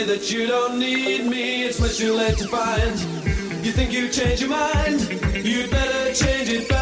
say that you don't need me, it's much too late to find. You think you've changed your mind, you'd better change it back.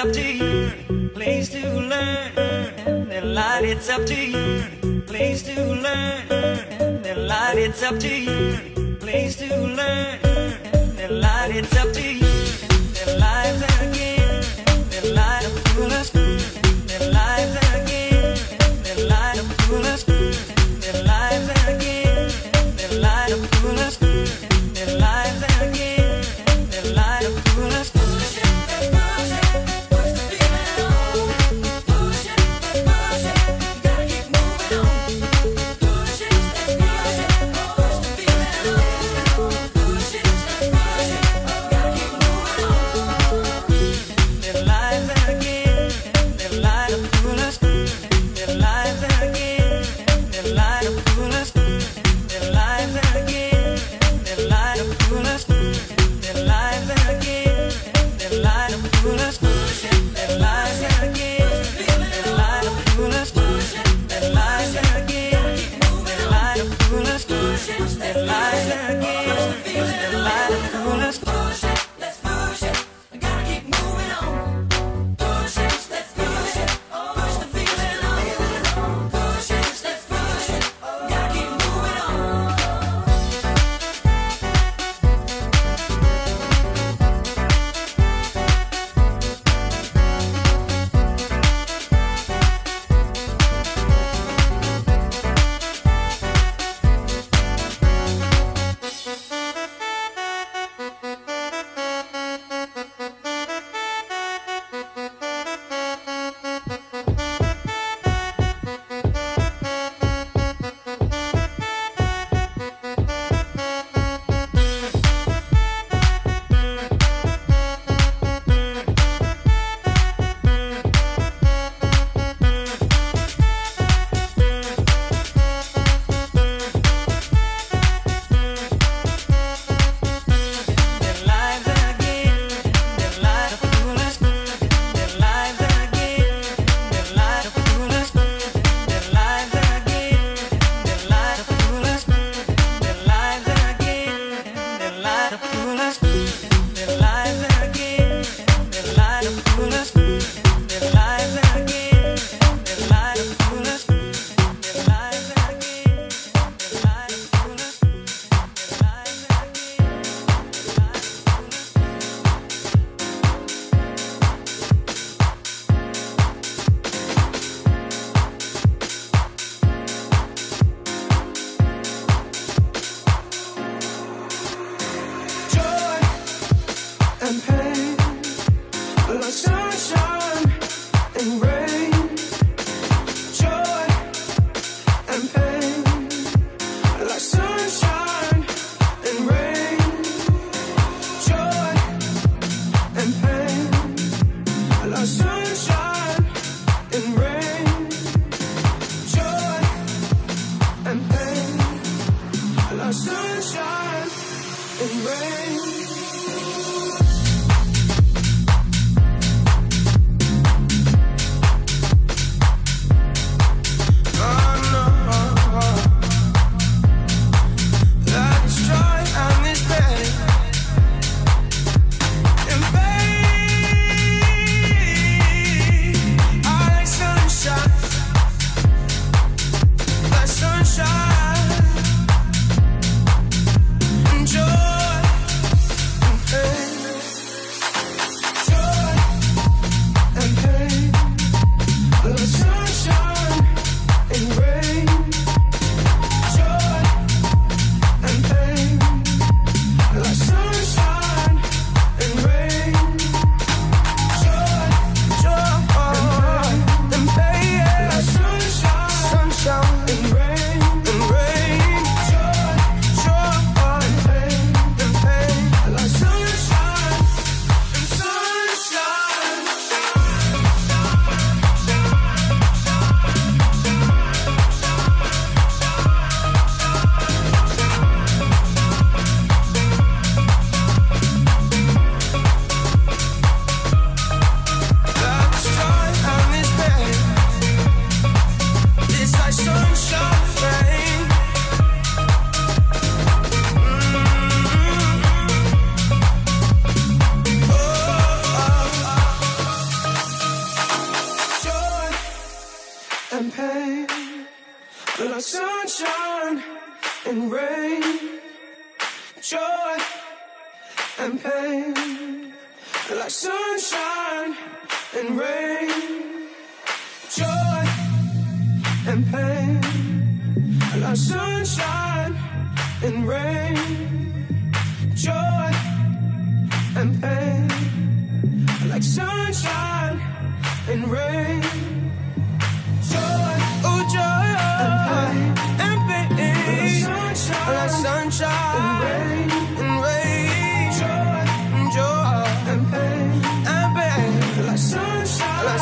Up to you. Place to learn. And light, it's up to you. Place to learn. And light, it's up to you. Place to learn. And light, it's up to you.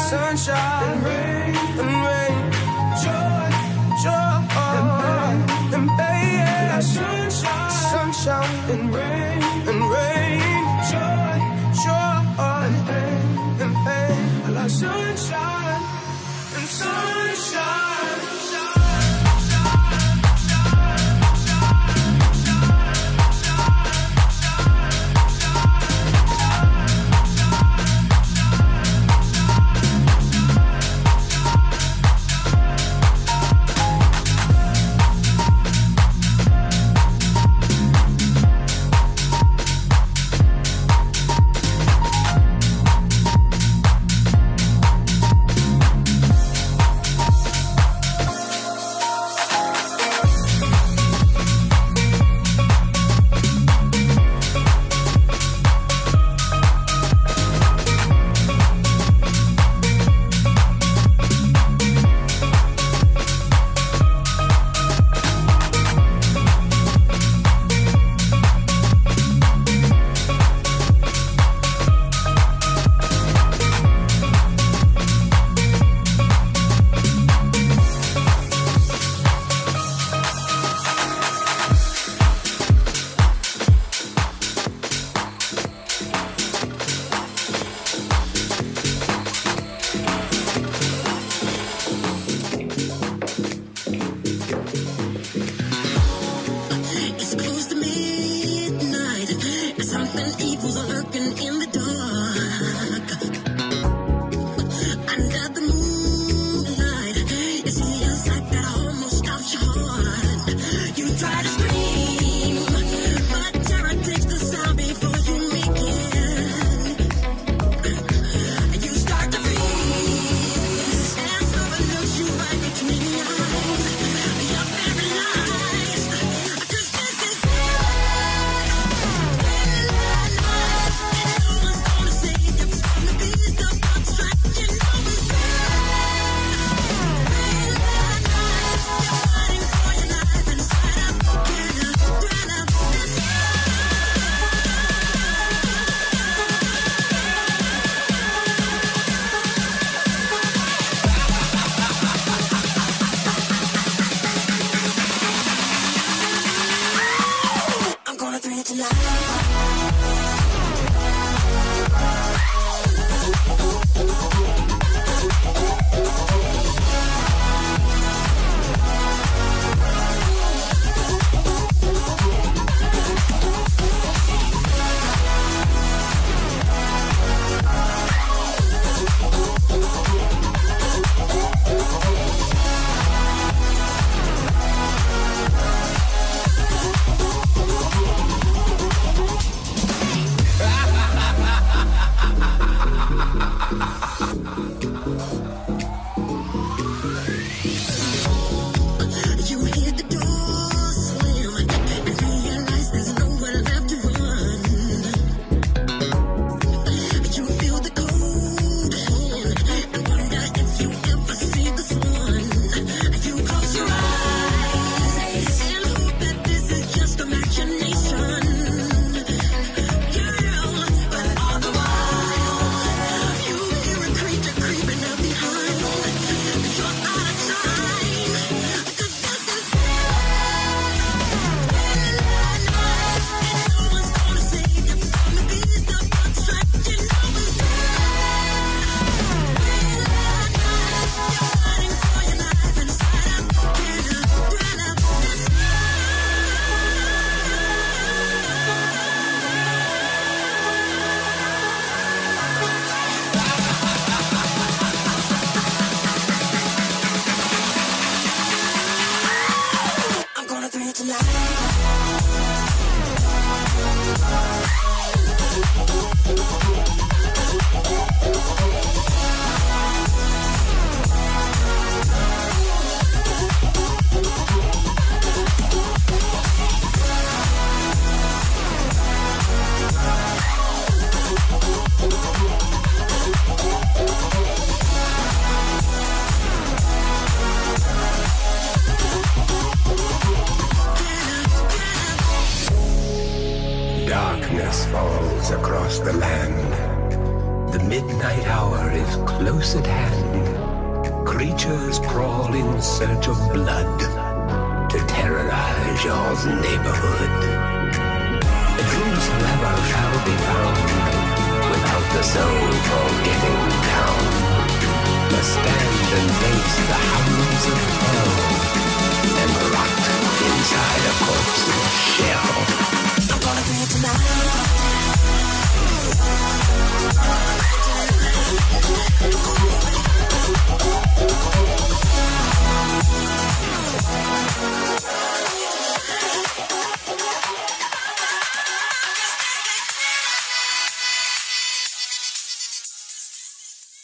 Sunshine, and rain, and rain.